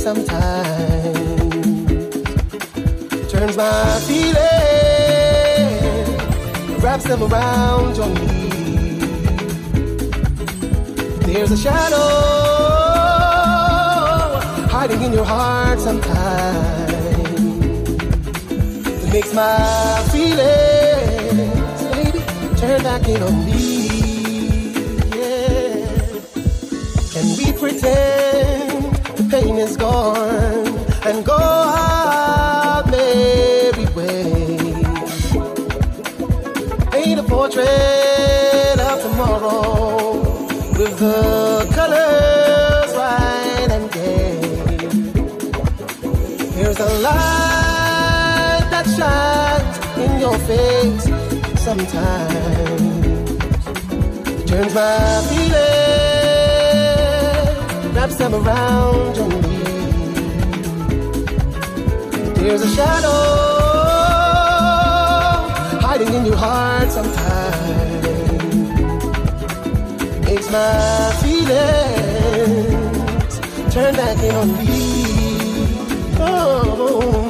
sometimes, turns my feelings, wraps them around your knees. There's a shadow hiding in your heart sometimes It makes my feelings, baby, turn back in on me. Yeah. And we pretend pain is gone and go our merry way. Paint a portrait of tomorrow with the colors bright and gay. Here's a light that shines in your face sometimes. Turns my feelings, them around knees. There's a shadow hiding in your heart sometimes. Makes my feelings turn back in on me. Oh.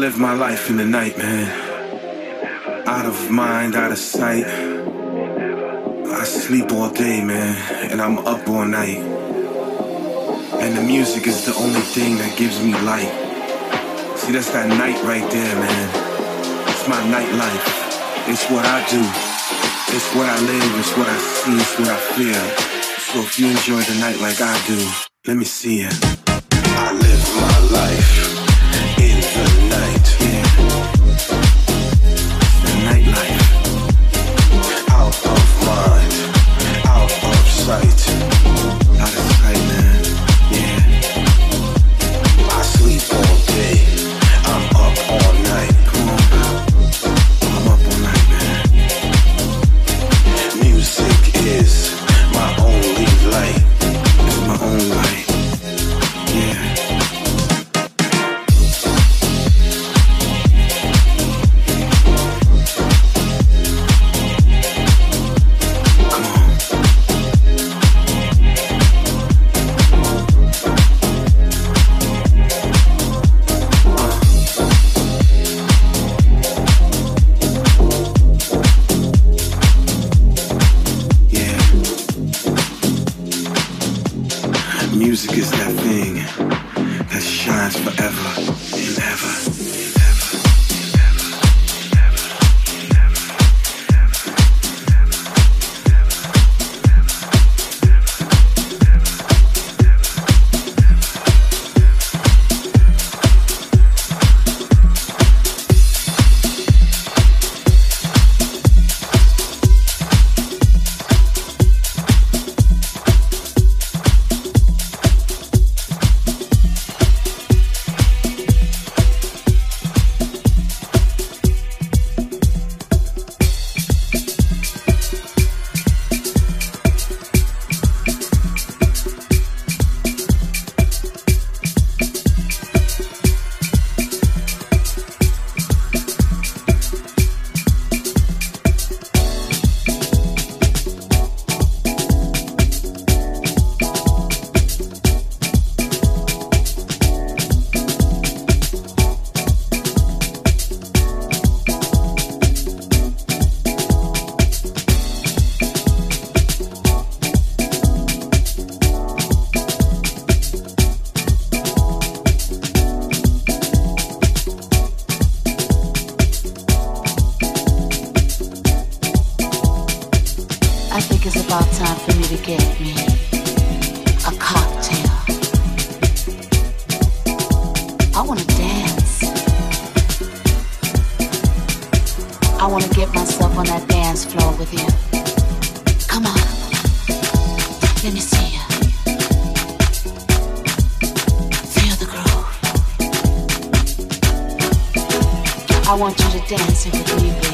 Live my life in the night, man. Out of mind, out of sight. I sleep all day, man, and I'm up all night. And the music is the only thing that gives me light. See, that's that night right there, man. It's my nightlife. It's what I do. It's what I live. It's what I see. It's what I feel. So if you enjoy the night like I do, let me see it. I live my life. I want you to dance with me,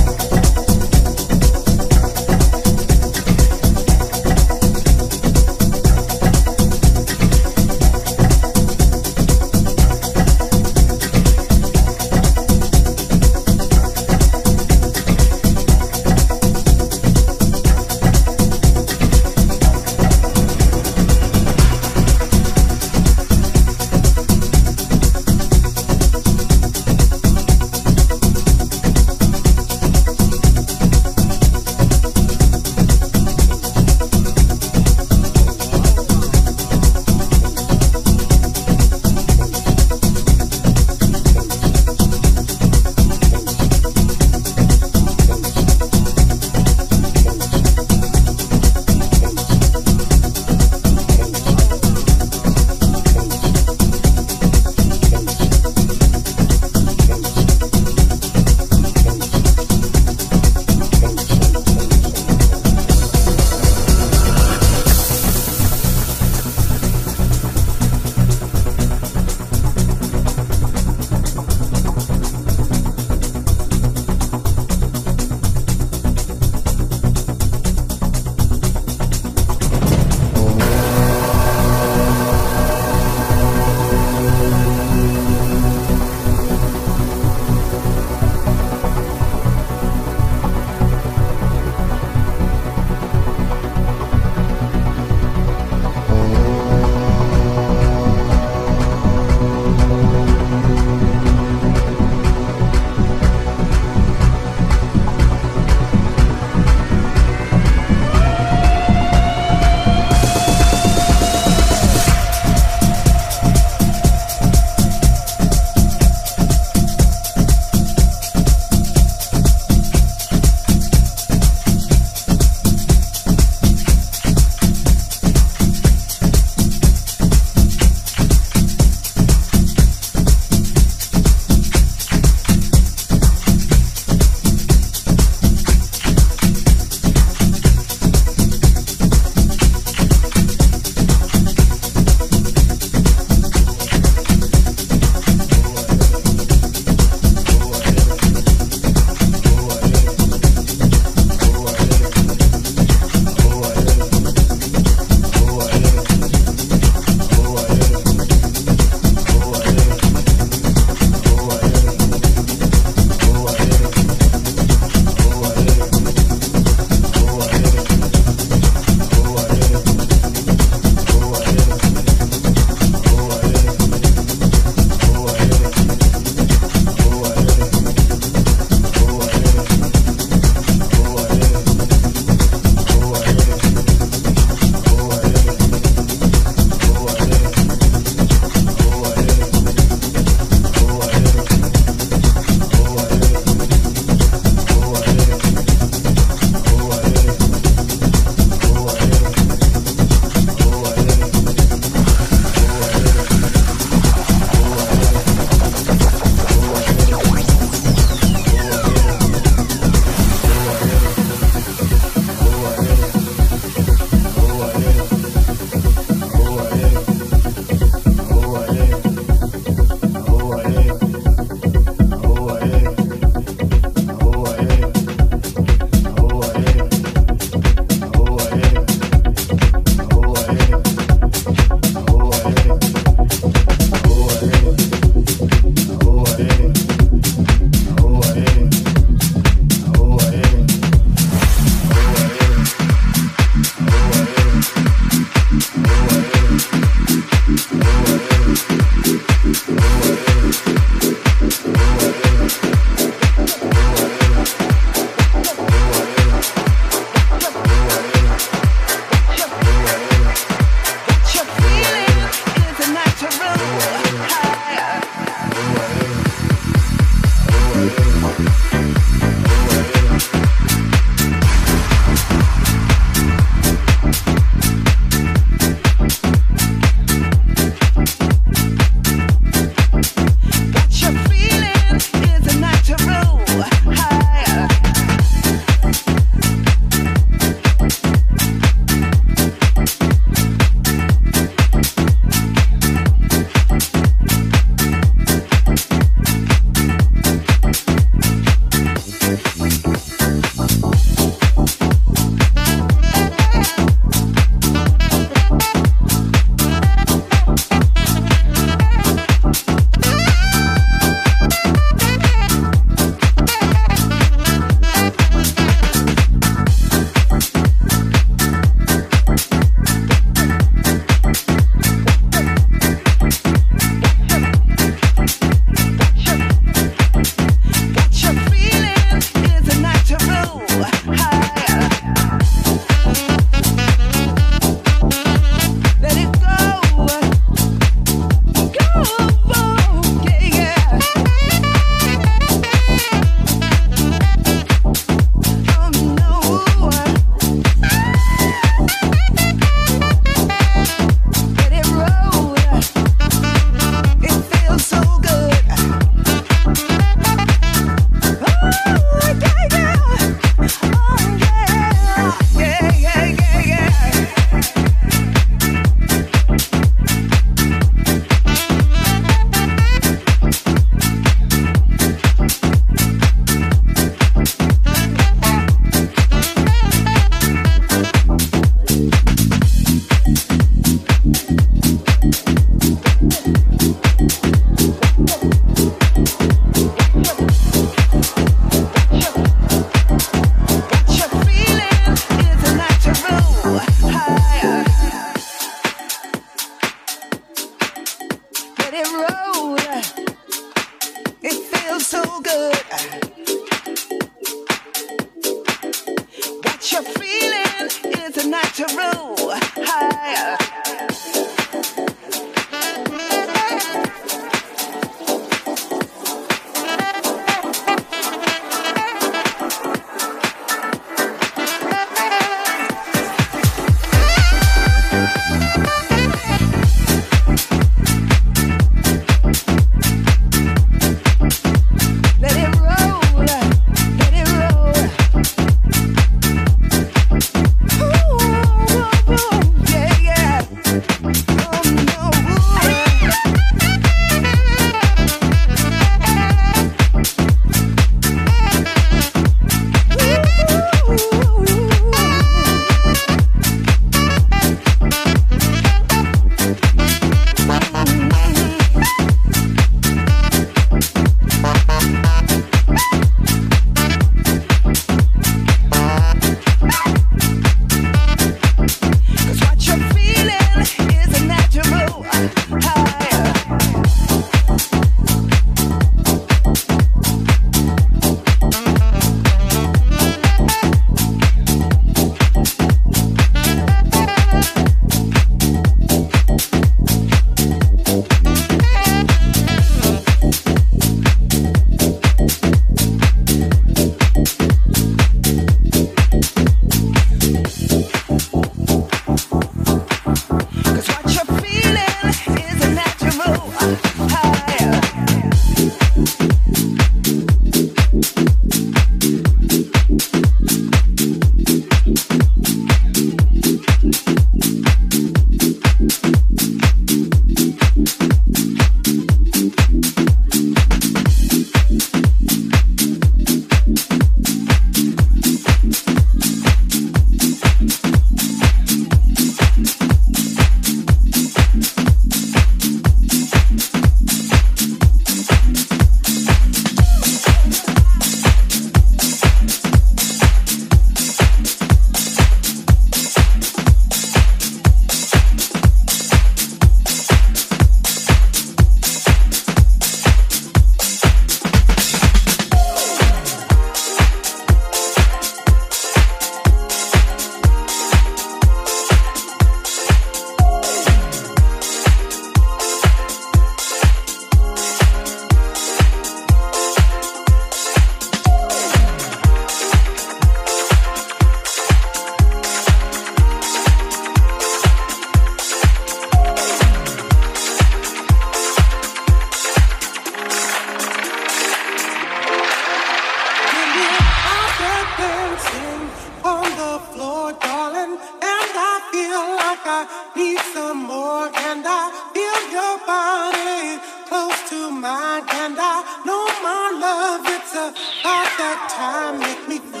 Make me feel